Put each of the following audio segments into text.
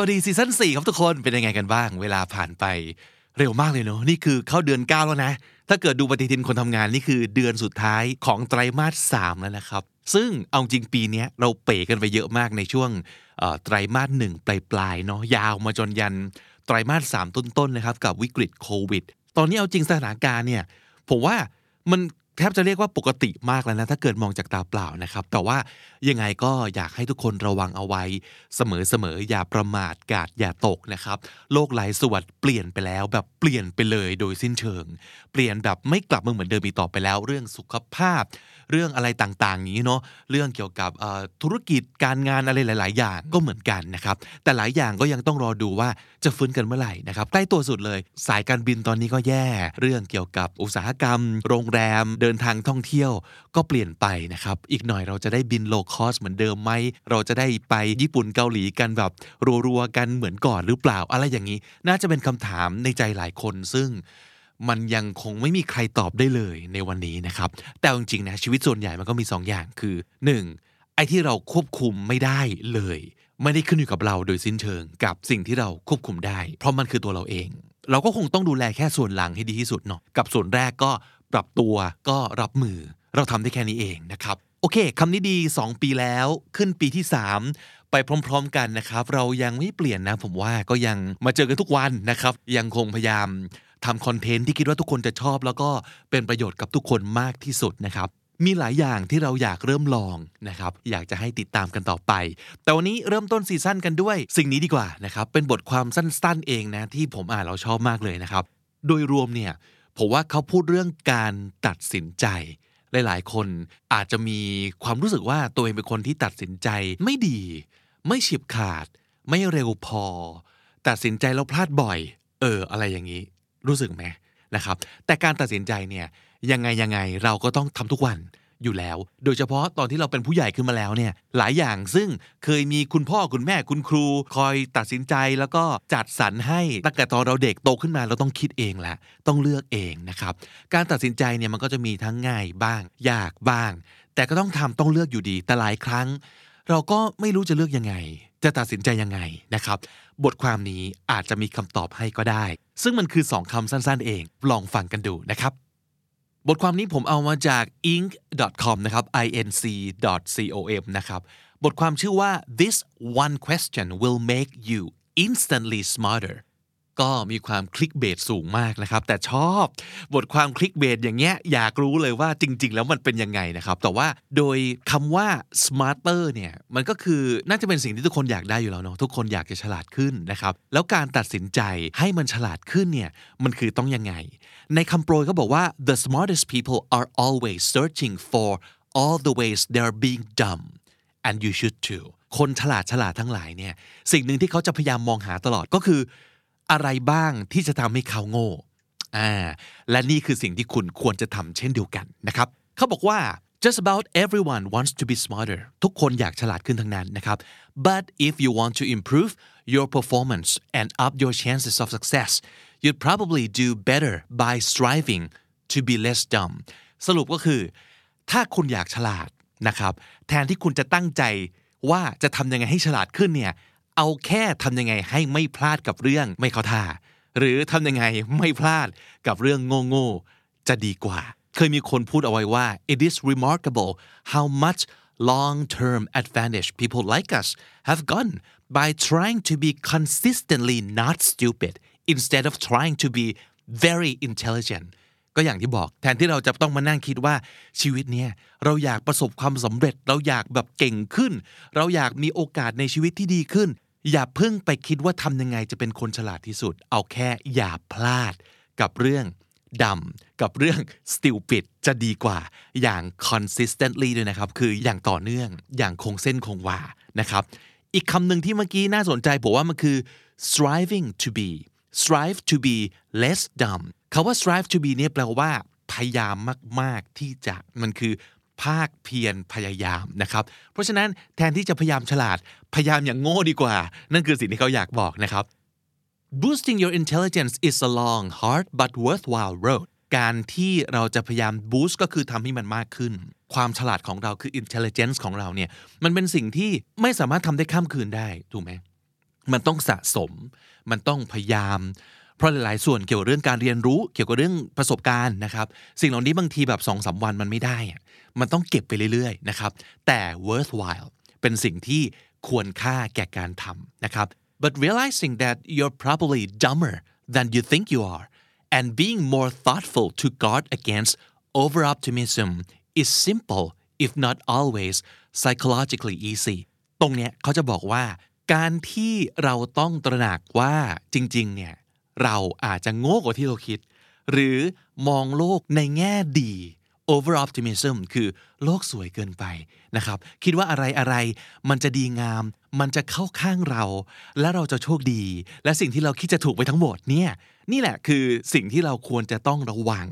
วัสดีซีซั่น4ครับทุกคนเป็นยังไงกันบ้าง เวลาผ่านไปเร็วมากเลยเนอะนี่คือเข้าเดือน 9 แล้วนะ ถ้าเกิดดูปฏิทินคนทำงานนี่คือเดือนสุดท้ายของไตรมาส3แล้วนะครับ ซึ่งเอาจริงปีนี้เราเป๋กันไปเยอะมากในช่วงไตรมาสหนึ่งปลายๆเนาะยาวมาจนยันไตรมาสสามต้นๆนะครับกับวิกฤตโควิด ตอนนี้เอาจริงสถานการณ์เนี่ยผมว่ามัน แทบจะเรียกว่าปกติมากแล้วนะถ้าเกิดมองจากตาเปล่านะครับ แต่ว่ายังไงก็อยากให้ทุกคนระวังเอาไว้ เสมอๆอย่าประมาทกาดอย่าตกนะครับ โลกหลายส่วนเปลี่ยนไปแล้วแบบเปลี่ยนไปเลยโดยสิ้นเชิง เปลี่ยนแบบไม่กลับมาเหมือนเดิมอีกต่อไปแล้ว เรื่องสุขภาพ เรื่องอะไรต่างๆ นี้เนาะเรื่องเกี่ยวกับธุรกิจการงานอะไรหลาย ๆ อย่างก็เหมือนกันนะครับแต่หลายอย่างก็ยังต้องรอดูว่าจะฟื้นกันเมื่อไหร่นะครับใกล้ตัวสุดเลย สายการบินตอนนี้ก็แย่ เรื่องเกี่ยวกับอุตสาหกรรม โรงแรมเดินทางท่องเที่ยวก็เปลี่ยนไปนะครับ อีกหน่อยเราจะได้บินโลคอสเหมือนเดิมไหม เราจะได้ไปญี่ปุ่นเกาหลีกันแบบรัวๆกันเหมือนก่อนหรือเปล่า อะไรอย่างนี้ น่าจะเป็นคำถามในใจหลายคนซึ่งมันยังคงไม่มีใครตอบได้เลยในวันนี้นะครับ แต่จริงๆนะชีวิตส่วนใหญ่มันก็มี 2 อย่างคือ 1. ไอ้ที่เราควบคุมไม่ได้เลย ไม่ได้ขึ้นอยู่กับเราโดยสิ้นเชิงกับสิ่งที่เราควบคุมได้ เพราะมันคือตัวเราเอง เราก็คงต้องดูแลแค่ส่วนหลังให้ดีที่สุดเนาะกับส่วนแรกก็ ปรับตัวก็รับมือ เราทำได้แค่นี้เองนะครับ โอเคคำนี้ดี 2 ปีแล้วขึ้นปีที่ 3 ไปพร้อมๆกันนะครับ เรายังไม่เปลี่ยนนะ ผมว่าก็ยังมาเจอกันทุกวันนะครับ ยังคงพยายามทำคอนเทนต์ที่คิดว่าทุกคนจะชอบ แล้วก็เป็นประโยชน์กับทุกคนมากที่สุดนะครับมีหลายอย่างที่เราอยากเริ่มลองนะครับ อยากจะให้ติดตามกันต่อไป แต่วันนี้เริ่มต้นซีซั่นกันด้วย สิ่งนี้ดีกว่านะครับ เป็นบทความสั้นๆเองนะ ที่ผมอ่านเราชอบมากเลยนะครับ โดยรวมเนี่ย ผมว่าเขาพูดเรื่องการตัดสินใจ หลาย ๆ คนอาจจะมีความรู้สึกว่าตัวเองเป็นคนที่ตัดสินใจไม่ดี ไม่ฉีบขาด ไม่เร็วพอ ตัดสินใจแล้วพลาดบ่อย เออ อะไรอย่างนี้ รู้สึกไหมนะครับ แต่การตัดสินใจเนี่ยยังไงยังไงเราก็ต้องทำทุกวัน อยู่แล้ว โดยเฉพาะตอนที่เราเป็นผู้ใหญ่ขึ้นมาแล้วเนี่ยหลายอย่างซึ่งเคยมีคุณพ่อคุณแม่คุณครู คอยตัดสินใจแล้วก็จัดสรรให้ตั้งแต่ตอนเราเด็กโตขึ้นมาเราต้องคิดเองละต้องเลือกเองนะครับ การตัดสินใจเนี่ยมันก็จะมีทั้งง่ายบ้าง ยากบ้าง แต่ก็ต้องทำต้องเลือกอยู่ดีแต่หลายครั้ง เราก็ไม่รู้จะเลือกยังไง จะตัดสินใจยังไงนะครับ บทความนี้อาจจะมีคำตอบให้ก็ได้ ซึ่งมันคือสองคำสั้น ๆ เองลองฟังกันดูนะครับ บทความนี้ผมเอามาจาก inc.com นะครับ inc.com นะครับ บทความชื่อว่า this one question will make you instantly smarter ก็มีความคลิกเบสสูงมากนะครับ แต่ชอบบทความคลิกเบสอย่างเงี้ยอยากรู้เลยว่าจริง ๆ แล้วมันเป็นยังไงนะครับ แต่ว่าโดยคำว่า smarter เนี่ยมันก็คือน่าจะเป็นสิ่งที่ทุกคนอยากได้อยู่แล้วเนาะทุกคนอยากจะฉลาดขึ้นนะครับ แล้วการตัดสินใจให้มันฉลาดขึ้นเนี่ยมันคือต้องยังไง ในคำโปรยเขาบอกว่า the smartest people are always searching for all the ways they're being dumb and you should too คนฉลาดฉลาดทั้งหลายเนี่ยสิ่งหนึ่งที่เขาจะพยายามมองหาตลอดก็คือ อะไรบ้างที่จะทำให้เขาโง่อ่าและนี่คือสิ่งที่คุณควรจะทำเช่นเดียวกันนะครับเขาบอกว่า just about everyone wants to be smarter ทุกคนอยากฉลาดขึ้นทั้งนั้นนะครับ but if you want to improve your performance and up your chances of success you'd probably do better by striving to be less dumb สรุปก็คือ ถ้าคุณอยากฉลาดนะครับ แทนที่คุณจะตั้งใจว่าจะทำยังไงให้ฉลาดขึ้นเนี่ย เอาแค่ทำยังไงให้ไม่พลาดกับเรื่องไม่เข้าท่า หรือทำยังไงไม่พลาดกับเรื่องโง่ๆจะดีกว่า เคยมีคนพูดเอาไว้ว่า it is remarkable how much long-term advantage people like us have gotten by trying to be consistently not stupid instead of trying to be very intelligent ก็อย่างที่บอกแทนที่เราจะต้องมานั่งคิดว่าชีวิตเนี่ยเราอยากประสบความสำเร็จ เราอยากแบบเก่งขึ้น เราอยากมีโอกาสในชีวิตที่ดีขึ้น อย่าเพิ่งไปคิดว่าทำยังไงจะเป็นคนฉลาดที่สุด เอาแค่อย่าพลาดกับเรื่อง dumb กับเรื่อง stupid จะดีกว่าอย่าง consistently ด้วยนะครับ คืออย่างต่อเนื่องอย่างคงเส้นคงวานะครับ อีกคำหนึ่งที่เมื่อกี้น่าสนใจผมว่ามันคือ striving to be strive to be less dumb คาว่า strive to be เนี่ยแปลว่า พยายามมาก ๆ ที่จะมันคือ ภาคเพียรพยายามนะครับ เพราะฉะนั้นแทนที่จะพยายามฉลาด พยายามอย่างโง่ดีกว่า นั่นคือสิ่งที่เขาอยากบอกนะครับ boosting your intelligence is a long hard but worthwhile road การที่เราจะพยายาม boost ก็คือทำให้มันมากขึ้น ความฉลาดของเราคือ intelligence ของเราเนี่ย มันเป็นสิ่งที่ไม่สามารถทำได้ข้ามคืนได้ ถูกไหม มันต้องสะสม มันต้องพยายามเพราะหลาย ๆ ส่วนเกี่ยวกับเรื่องการเรียนรู้เกี่ยวกับเรื่องประสบการณ์นะครับ สิ่งเหล่านี้บางทีแบบสองสาวันมันไม่ได้ มันต้องเก็บไปเรื่อยๆนะครับแต่ worthwhile เป็นสิ่งที่ควรค่าแก่การทำนะครับ but realizing that you're probably dumber than you think you are and being more thoughtful to guard against over optimism is simple if not always psychologically easy ตรงเนี้ยเขาจะบอกว่า การที่เราต้องตระหนักว่าจริงๆเนี่ยเราอาจจะโง่กว่าที่เราคิด หรือมองโลกในแง่ดี over optimism คือโลกสวยเกินไปนะครับ คิดว่าอะไรอะไรมันจะดีงาม มันจะเข้าข้างเรา และเราจะโชคดี และสิ่งที่เราคิดจะถูกไปทั้งหมดเนี่ยนี่แหละคือสิ่งที่เราควรจะต้องระวัง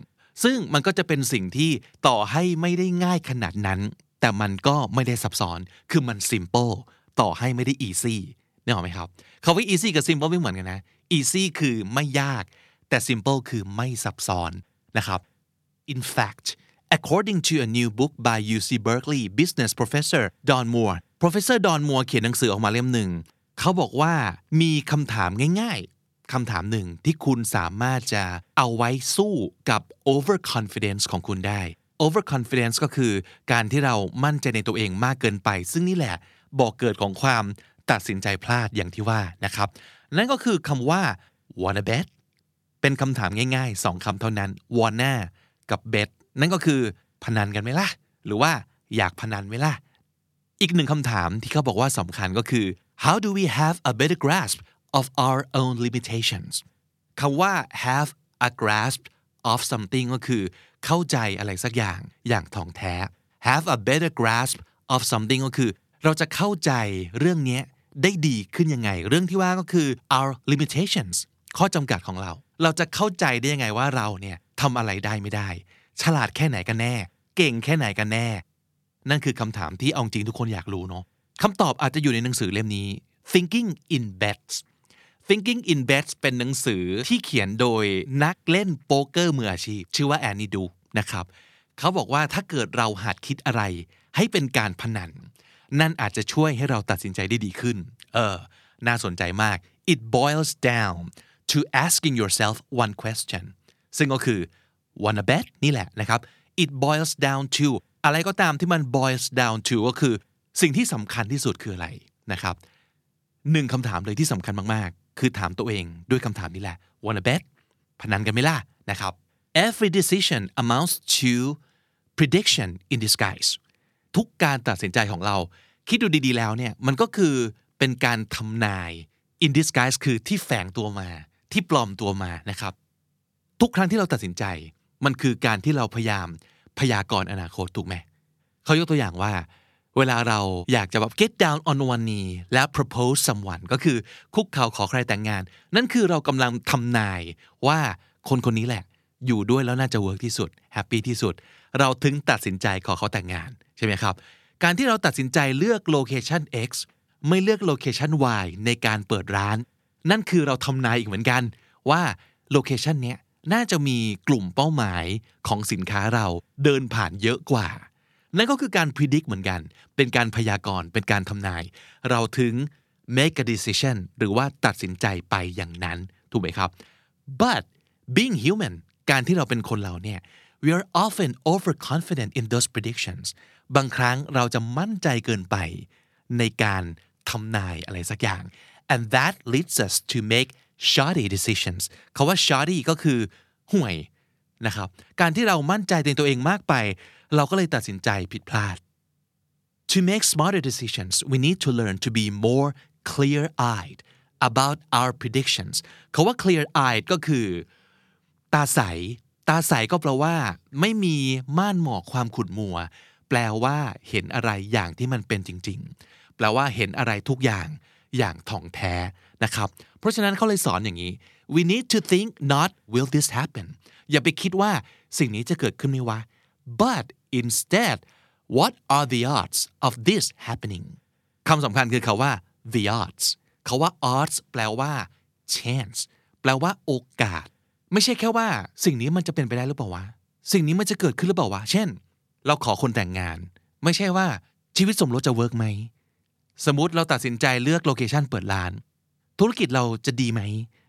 ซึ่งมันก็จะเป็นสิ่งที่ต่อให้ไม่ได้ง่ายขนาดนั้น แต่มันก็ไม่ได้ซับซ้อนคือมัน simple ต่อให้ไม่ได้ easy นี่หรอไหมครับคาว่า easy กับ simple ไม่เหมือนกันนะ easy คือไม่ยาก แต่ simple คือไม่ซับซ้อนนะครับ in fact according to a new book by UC Berkeley business professor Don Moore professor Don Moore เขียนหนังสือออกมาเล่มหนึ่ง เขาบอกว่ามีคำถามง่ายๆคำถามหนึ่งที่คุณสามารถจะเอาไว้สู้กับ overconfidence ของคุณได้ overconfidence ก็คือการที่เรามั่นใจในตัวเองมากเกินไป ซึ่งนี่แหละบอกเกิดของความตัดสินใจพลาดอย่างที่ว่านะครับ นั่นก็คือคำว่า wanna bet เป็นคำถามง่ายๆสองคำเท่านั้น wanna กับ bet นั่นก็คือพนันกันไหมล่ะ หรือว่าอยากพนันไหมล่ะ อีกหนึ่งคำถามที่เขาบอกว่าสำคัญก็คือ how do we have a better grasp of our own limitations คำว่า have a grasp of something ก็คือ เข้าใจอะไรสักอย่างอย่างถ่องแท้ have a better grasp of something ก็คือ เราจะเข้าใจเรื่องนี้ได้ดีขึ้นยังไง เรื่องที่ว่าก็คือ our limitations ข้อจำกัดของเรา เราจะเข้าใจได้ยังไงว่าเราเนี่ยทำอะไรได้ไม่ได้ ฉลาดแค่ไหนกันแน่ เก่งแค่ไหนกันแน่ นั่นคือคำถามที่เอาจริงทุกคนอยากรู้เนาะคำตอบอาจจะอยู่ในหนังสือเล่มนี้ Thinking in Bets Thinking in Bets เป็นหนังสือที่เขียนโดยนักเล่นโป๊กเกอร์มืออาชีพ ชื่อว่าแอนนี่ดูนะครับเขาบอกว่าถ้าเกิดเราหัดคิดอะไร ให้เป็นการพนัน นั่นอาจจะช่วยให้เราตัดสินใจได้ดีขึ้น เออ น่าสนใจมาก it boils down to asking yourself one question ซึ่งก็คือ wanna bet นี่แหละนะครับ it boils down to อะไรก็ตามที่มัน boils down to ก็คือ สิ่งที่สำคัญที่สุดคืออะไรนะครับหนึ่งคำถามเลยที่สำคัญมากๆ คือถามตัวเองด้วยคำถามนี้แหละ wanna bet พนันกันไหมล่ะนะครับ every decision amounts to prediction in disguise ทุกการตัดสินใจของเรา คิดดูดีๆแล้วเนี่ยมันก็คือเป็นการทำนาย in disguise คือที่แฝงตัวมาที่ปลอมตัวมานะครับ ทุกครั้งที่เราตัดสินใจ มันคือการที่เราพยายามพยากรณ์อนาคตถูกไหมเขายกตัวอย่างว่า เวลาเราอยากจะแบบ get down on one knee และ propose someone ก็คือคุกเข่าขอใครแต่งงาน นั่นคือเรากำลังทำนายว่าคนคนนี้แหละ อยู่ด้วยแล้วน่าจะ work ที่สุด happy ที่สุด เราถึงตัดสินใจขอเขาแต่งงานใช่ไหมครับ การที่เราตัดสินใจเลือกโลเคชัน X ไม่เลือกโลเคชัน Y ในการเปิดร้าน นั่นคือเราทำนายอีกเหมือนกันว่า location เนี้ย น่าจะมีกลุ่มเป้าหมายของสินค้าเราเดินผ่านเยอะกว่า นั่นก็คือการ predict เหมือนกัน เป็นการพยากรณ์เป็นการทำนาย เราถึง make a decision หรือว่าตัดสินใจไปอย่างนั้น ถูกไหมครับ but being human การที่เราเป็นคนเราเนี่ย we are often overconfident in those predictions บางครั้งเราจะมั่นใจเกินไปในการทำนายอะไรสักอย่าง and that leads us to make shoddy decisions คาว่า shoddy ก็คือห่วยนะครับ การที่เรามั่นใจในตัวเองมากไป เราก็เลยตัดสินใจผิดพลาด To make smarter decisions we need to learn to be more clear-eyed about our predictions คาว่า clear-eyed ก็คือ ตาใส ตาใสก็แปลว่า ไม่มีม่านหมอกความขุ่นมัว แปลว่าเห็นอะไรอย่างที่มันเป็นจริง ๆ แปลว่าเห็นอะไรทุกอย่างอย่างถ่องแท้นะครับ เพราะฉะนั้นเขาเลยสอนอย่างนี้ we need to think not will this happen อย่าไปคิดว่าสิ่งนี้จะเกิดขึ้นไหมวะ but instead what are the odds of this happening คำสำคัญคือคาว่า the odds คาว่า odds แปลว่า chance แปลว่าโอกาส ไม่ใช่แค่ว่า สิ่งนี้มันจะเป็นไปได้หรือเปล่าวะ สิ่งนี้มันจะเกิดขึ้นหรือเปล่าวะ เช่น เราขอคนแต่งงาน ไม่ใช่ว่าชีวิตสมรสจะ work ไหม สมมติเราตัดสินใจเลือก location เปิดร้าน ธุรกิจเราจะดีไหม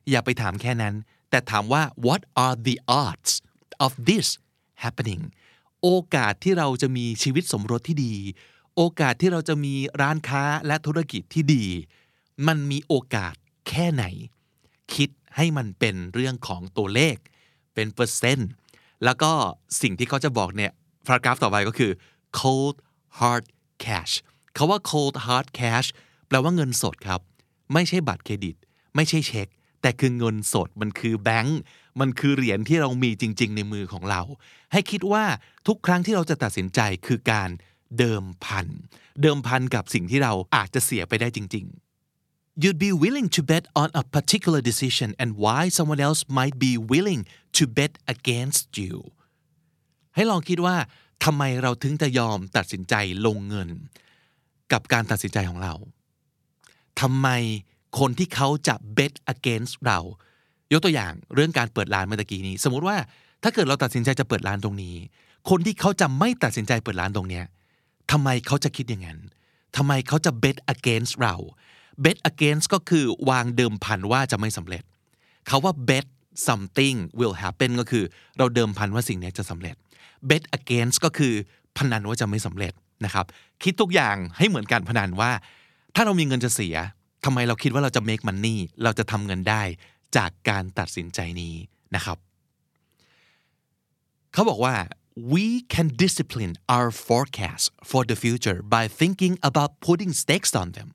อย่าไปถามแค่นั้น แต่ถามว่า what are the odds of this happening โอกาสที่เราจะมีชีวิตสมรสที่ดี โอกาสที่เราจะมีร้านค้าและธุรกิจที่ดี มันมีโอกาสแค่ไหน คิดให้มันเป็นเรื่องของตัวเลข เป็นเปอร์เซ็นต์ แล้วก็สิ่งที่เขาจะบอกเนี่ยพารากราฟต่อไปก็คือ cold hard cash คาว่า cold hard cash แปลว่าเงินสดครับ ไม่ใช่บัตรเครดิต ไม่ใช่เช็ค แต่คือเงินสดมันคือแบงก์มันคือเหรียญที่เรามีจริง ๆ ในมือของเรา ให้คิดว่าทุกครั้งที่เราจะตัดสินใจคือการเดิมพัน เดิมพันกับสิ่งที่เราอาจจะเสียไปได้จริง ๆ you'd be willing to bet on a particular decision and why someone else might be willing to bet against you ให้ลองคิดว่าทำไมเราถึงจะยอมตัดสินใจลงเงิน กับการตัดสินใจของเรา ทำไมคนที่เขาจะ bet against เรา ยกตัวอย่างเรื่องการเปิดร้านเมื่อกี้นี้ สมมุติว่าถ้าเกิดเราตัดสินใจจะเปิดร้านตรงนี้ คนที่เขาจะไม่ตัดสินใจเปิดร้านตรงเนี้ยทำไมเขาจะคิดอย่างนั้นทำไมเขาจะ bet against เรา bet against ก็คือวางเดิมพันว่าจะไม่สำเร็จเขาว่า bet something will happen ก็คือเราเดิมพันว่าสิ่งนี้จะสำเร็จ bet against ก็คือพนันว่าจะไม่สำเร็จนะครับ คิดทุกอย่างให้เหมือนการพนันว่า ถ้าเรามีเงินจะเสียทำไมเราคิดว่าเราจะ make money เราจะทำเงินได้จากการตัดสินใจนี้นะครับ เขาบอกว่า we can discipline our forecast for the future by thinking about putting stakes on them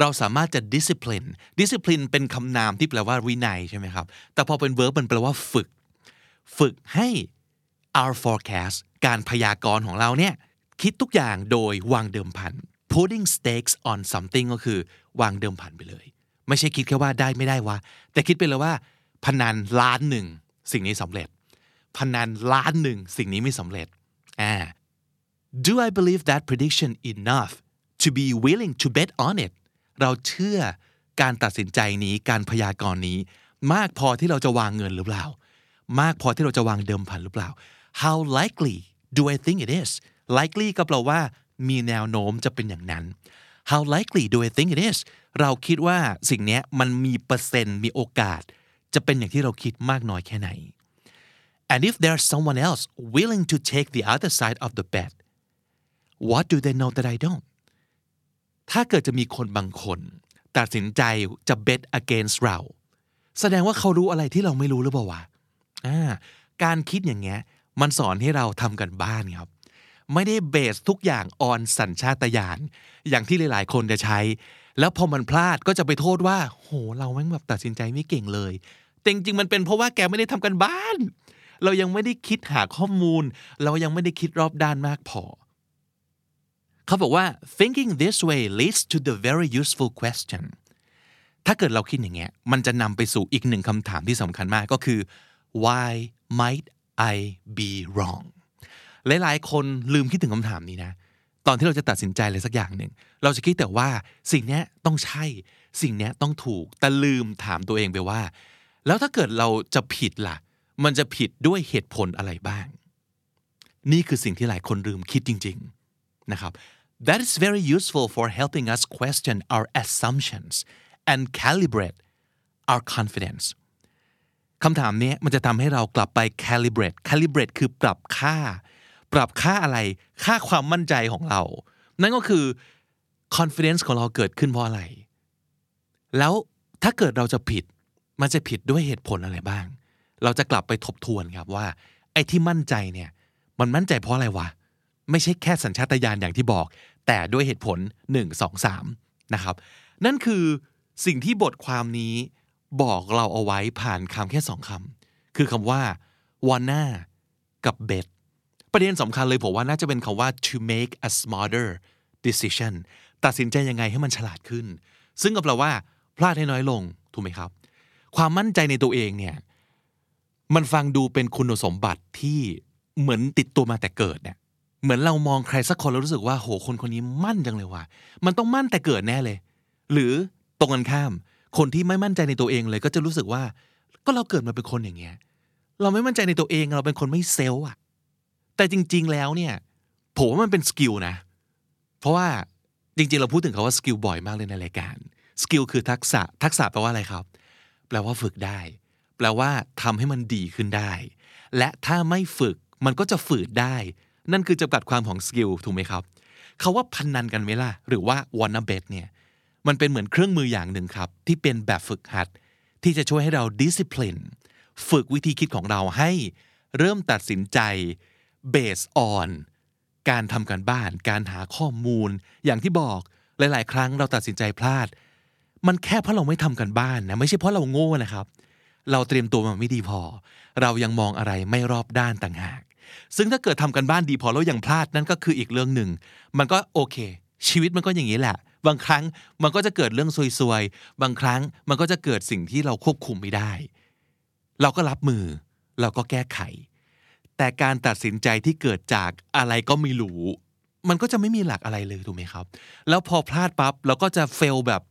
เราสามารถจะ discipline discipline เป็นคำนามที่แปลว่าวินัยใช่ไหมครับ แต่พอเป็น verb มันแปลว่าฝึก ฝึกให้ our forecast การพยากรณ์ของเราเนี่ย คิดทุกอย่างโดยวางเดิมพัน putting stakes on something ก็คือ วางเดิมพันไปเลย ไม่ใช่คิดแค่ว่าได้ไม่ได้วะ แต่คิดไปเลยว่า พนันล้านหนึ่งสิ่งนี้สำเร็จ พนันล้านหนึ่งสิ่งนี้ไม่สำเร็จอ่า Do I believe that prediction enough to be willing to bet on it เราเชื่อการตัดสินใจนี้การพยากรณ์นี้ มากพอที่เราจะวางเงินหรือเปล่า มากพอที่เราจะวางเดิมพันหรือเปล่า How likely do I think it is likely ก็แปลว่า มีแนวโน้มจะเป็นอย่างนั้น How likely do I think it is เราคิดว่าสิ่งนี้มันมีเปอร์เซ็นต์มีโอกาส จะเป็นอย่างที่เราคิดมากน้อยแค่ไหน and if there's someone else willing to take the other side of the bet what do they know that I don't ถ้าเกิดจะมีคนบางคน ตัดสินใจจะ bet against เรา แสดงว่าเขารู้อะไรที่เราไม่รู้หรือเปล่าวะการคิดอย่างเงี้ยมันสอนให้เราทำกันบ้านครับ ไม่ได้เบสทุกอย่างออนสัญชาตญาณอย่างที่หลาย ๆ คนจะใช้ แล้วพอมันพลาดก็จะไปโทษว่า โห เราแม่งแบบตัดสินใจไม่เก่งเลยแต่จริงๆมันเป็นเพราะว่าแกไม่ได้ทำกันบ้าน เรายังไม่ได้คิดหาข้อมูล เรายังไม่ได้คิดรอบด้านมากพอเขาบอกว่า thinking this way leads to the very useful question ถ้าเกิดเราคิดอย่างเงี้ย มันจะนำไปสู่อีกหนึ่งคำถามที่สำคัญมากก็คือ why might I be wrong หลายๆ คนลืมคิดถึงคำถามนี้นะ ตอนที่เราจะตัดสินใจอะไรสักอย่างหนึ่ง เราจะคิดแต่ว่าสิ่งนี้ต้องใช่ สิ่งนี้ต้องถูก แต่ลืมถามตัวเองไปว่า แล้วถ้าเกิดเราจะผิดล่ะ มันจะผิดด้วยเหตุผลอะไรบ้าง นี่คือสิ่งที่หลายคนลืมคิดจริง ๆ นะครับ That is very useful for helping us question our assumptions and calibrate our confidence คำถามนี้มันจะทำให้เรากลับไป calibrate calibrate คือปรับค่า ปรับค่าอะไร ค่าความมั่นใจของเรา นั่นก็คือ confidence ของเราเกิดขึ้นเพราะอะไร แล้วถ้าเกิดเราจะผิด มันจะผิดด้วยเหตุผลอะไรบ้าง เราจะกลับไปทบทวนครับว่า ไอ้ที่มั่นใจเนี่ย มันมั่นใจเพราะอะไรวะ ไม่ใช่แค่สัญชาตญาณอย่างที่บอก แต่ด้วยเหตุผล 1 2 3 นะครับ นั่นคือสิ่งที่บทความนี้บอกเราเอาไว้ผ่านคำแค่สองคำคือคำว่า wanna กับ bet ประเด็นสำคัญเลยผมว่าน่าจะเป็นคาว่า to make a smarter decision ตัดสินใจยังไงให้มันฉลาดขึ้น ซึ่งก็แปลว่า พลาดให้น้อยลง ถูกไหมครับ ความมั่นใจในตัวเองเนี่ย มันฟังดูเป็นคุณสมบัติที่เหมือนติดตัวมาแต่เกิดเนี่ย เหมือนเรามองใครสักคนแล้วรู้สึกว่า โห คนคนนี้มั่นจังเลยว่ะ มันต้องมั่นแต่เกิดแน่เลย หรือตรงกันข้าม คนที่ไม่มั่นใจในตัวเองเลย ก็จะรู้สึกว่า ก็เราเกิดมาเป็นคนอย่างเงี้ย เราไม่มั่นใจในตัวเอง เราเป็นคนไม่ self อะ แต่จริง ๆ แล้วเนี่ยผมว่ามันเป็น skill นะ เพราะว่าจริง ๆ เราพูดถึงคำว่า skill บ่อยมากเลยในรายการ skill คือทักษะทักษะแปลว่าอะไรครับ แปลว่าฝึกได้ แปลว่าทำให้มันดีขึ้นได้ และถ้าไม่ฝึกมันก็จะฝืดได้ นั่นคือจำกัดความของ skill ถูกไหมครับเขาว่าพันนันกันไหมล่ะ หรือว่า wanna bet เนี่ยมันเป็นเหมือนเครื่องมืออย่างหนึ่งครับ ที่เป็นแบบฝึกหัด ที่จะช่วยให้เรา discipline ฝึกวิธีคิดของเราให้เริ่มตัดสินใจ based on การทำการบ้าน การหาข้อมูล อย่างที่บอกหลาย ๆ ครั้งเราตัดสินใจพลาด มันแค่เพราะเราไม่ทำกันบ้านนะไม่ใช่เพราะเราโง่นะครับ เราเตรียมตัวมาไม่ดีพอ เรายังมองอะไรไม่รอบด้านต่างหาก ซึ่งถ้าเกิดทำกันบ้านดีพอแล้วยังพลาดนั่นก็คืออีกเรื่องหนึ่ง มันก็โอเค ชีวิตมันก็อย่างนี้แหละ บางครั้งมันก็จะเกิดเรื่องซวยๆบางครั้งมันก็จะเกิดสิ่งที่เราควบคุมไม่ได้ เราก็รับมือ เราก็แก้ไข แต่การตัดสินใจที่เกิดจากอะไรก็ไม่รู้ มันก็จะไม่มีหลักอะไรเลยถูกไหมครับ แล้วพอพลาดปั๊บเราก็จะเฟลแบบ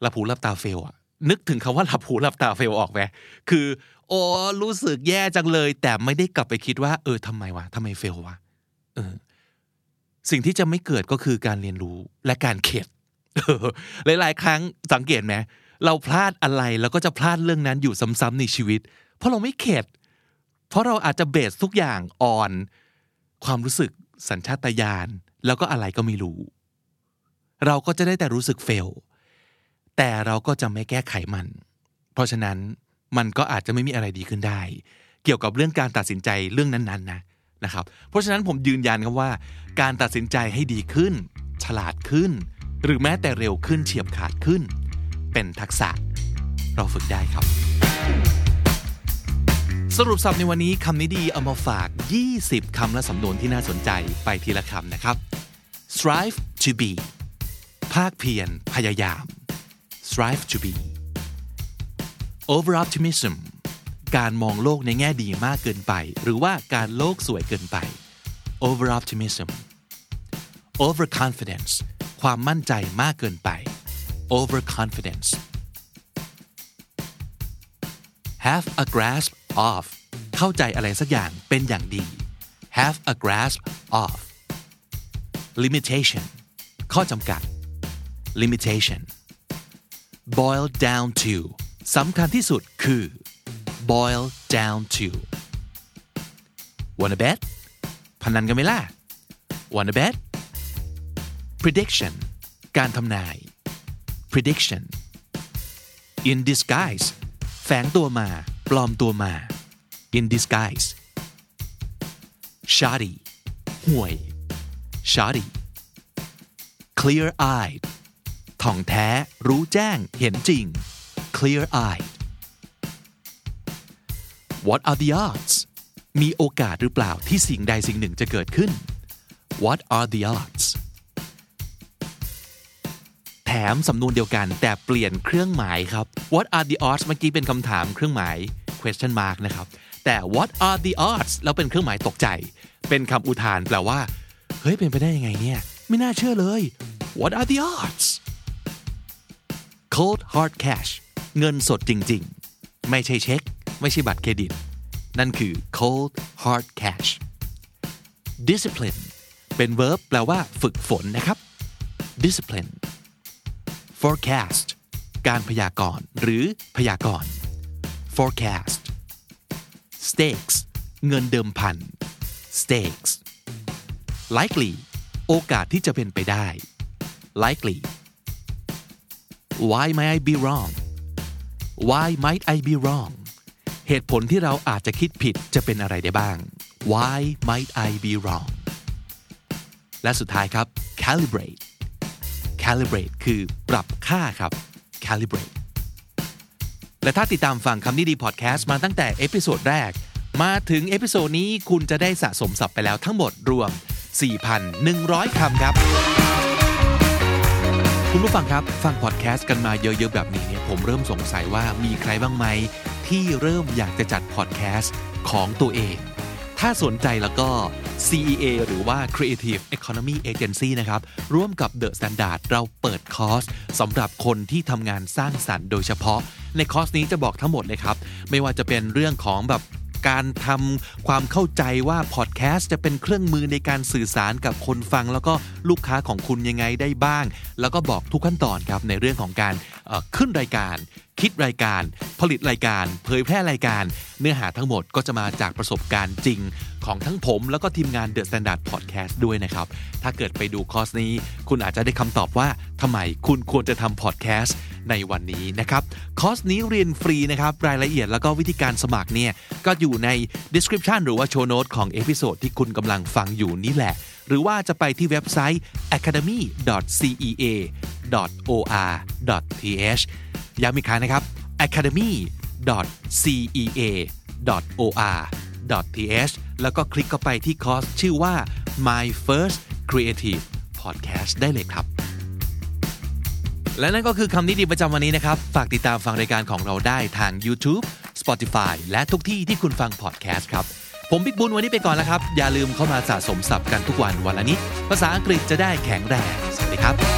หลับหูหลับตาเฟลอะนึกถึงคำว่าหลับหูหลับตาเฟลออกไหมคือ โอ้รู้สึกแย่จังเลย แต่ไม่ได้กลับไปคิดว่า เออทำไมวะทำไมเฟลวะเออสิ่งที่จะไม่เกิดก็คือการเรียนรู้และการเข็ดหลาย ๆ ครั้งสังเกตไหมเราพลาดอะไรแล้วก็จะพลาดเรื่องนั้นอยู่ซ้ำๆในชีวิต เพราะเราไม่เข็ด เพราะเราอาจจะเบสทุกอย่างอ่อนความรู้สึกสัญชาตญาณแล้วก็อะไรก็ไม่รู้ เราก็จะได้แต่รู้สึกเฟล แต่เราก็จะไม่แก้ไขมัน เพราะฉะนั้นมันก็อาจจะไม่มีอะไรดีขึ้นได้ เกี่ยวกับเรื่องการตัดสินใจเรื่องนั้นๆนะนะครับ เพราะฉะนั้นผมยืนยันครับว่า การตัดสินใจให้ดีขึ้น ฉลาดขึ้น หรือแม้แต่เร็วขึ้นเฉียบขาดขึ้น เป็นทักษะเราฝึกได้ครับ สรุปสับในวันนี้คำนี้ดีเอามาฝาก 20 คำและสำนวนที่น่าสนใจไปทีละคำนะครับ strive to be ภาคเพียรพยายาม strive to be over optimism การมองโลกในแง่ดีมากเกินไป หรือว่าการโลกสวยเกินไป over optimism over confidence ความมั่นใจมากเกินไป over confidence have a grasp of เข้าใจอะไรสักอย่างเป็นอย่างดี have a grasp of limitation ข้อจำกัด limitation boil down to สำคัญที่สุดคือ boil down to wanna bet พนันกันไหมล่ะ wanna bet prediction การทำนาย prediction in disguise แฝงตัวมา ปลอมตัวมา in disguise shoddy ห่วย shoddy clear eyed ท่องแท้ รู้แจ้ง เห็นจริง clear eyed what are the odds มีโอกาสหรือเปล่าที่สิ่งใดสิ่งหนึ่งจะเกิดขึ้น what are the odds มสำนวนเดียวกัน แต่เปลี่ยนเครื่องหมายครับ what are the odds เมื่อกี้เป็นคำถามเครื่องหมาย question mark นะครับ แต่ what are the odds แล้วเป็นเครื่องหมายตกใจ เป็นคำอุทานแปลว่า เฮ้ย เป็นไปได้ยังไงเนี่ย ไม่น่าเชื่อเลย what are the odds cold hard cash เงินสดจริง ๆ ไม่ใช่เช็ค ไม่ใช่บัตรเครดิต นั่นคือ cold hard cash discipline เป็น verb แปลว่าฝึกฝนนะครับ discipline forecast การพยากรณ์หรือพยากรณ์ forecast stakes เงินเดิมพัน stakes likely โอกาสที่จะเป็นไปได้ likely why might I be wrong why might I be wrong เหตุผลที่เราอาจจะคิดผิดจะเป็นอะไรได้บ้าง why might I be wrong และสุดท้ายครับ calibrate calibrate คือปรับค่าครับ calibrate และถ้าติดตามฟังคำนี้ดีพอดแคสต์มาตั้งแต่ episode แรก มาถึง episode นี้คุณจะได้สะสมศัพท์ไปแล้วทั้งหมดรวม 4,100 คำครับ คุณผู้ฟังครับ ฟังพอดแคสต์กันมาเยอะๆแบบนี้เนี่ยผมเริ่มสงสัยว่ามีใครบ้างไหม ที่เริ่มอยากจะจัดพอดแคสต์ของตัวเอง ถ้าสนใจแล้วก็ CEA หรือว่า Creative Economy Agency นะครับ ร่วมกับ The Standard เราเปิดคอร์สสำหรับคนที่ทำงานสร้างสรรค์โดยเฉพาะ ในคอร์สนี้จะบอกทั้งหมดเลยครับ ไม่ว่าจะเป็นเรื่องของแบบการทำความเข้าใจว่าพอดแคสต์จะเป็นเครื่องมือในการสื่อสารกับคนฟัง แล้วก็ลูกค้าของคุณยังไงได้บ้าง แล้วก็บอกทุกขั้นตอนครับในเรื่องของการ ขึ้นรายการ คิดรายการ ผลิตรายการ เผยแพร่รายการ เนื้อหาทั้งหมดก็จะมาจากประสบการณ์จริง ของทั้งผม แล้วก็ทีมงาน The Standard Podcast ด้วยนะครับ ถ้าเกิดไปดูคอร์สนี้ คุณอาจจะได้คำตอบว่าทำไมคุณควรจะทำพอดแคสต์ในวันนี้นะครับ คอร์สนี้เรียนฟรีนะครับ รายละเอียดแล้วก็วิธีการสมัครเนี่ย ก็อยู่ใน description หรือว่า show note ของ episode ที่คุณกำลังฟังอยู่นี่แหละ หรือว่าจะไปที่เว็บไซต์ academy.cea academy.or.th ย้ำอีกครั้งนะครับ academy.cea.or.th แล้วก็คลิกเข้าไปที่คอร์สชื่อว่า My First Creative Podcast ได้เลยครับ และนั่นก็คือคำนิยมประจำวันนี้นะครับ ฝากติดตามฟังรายการของเราได้ทาง YouTube Spotify และทุกที่ที่คุณฟังพอดแคสต์ครับ ผมบิ๊กบุญวันนี้ไปก่อนแล้วครับ อย่าลืมเข้ามาสะสมศัพท์กันทุกวันวันละนิด ภาษาอังกฤษจะได้แข็งแรง สวัสดีครับ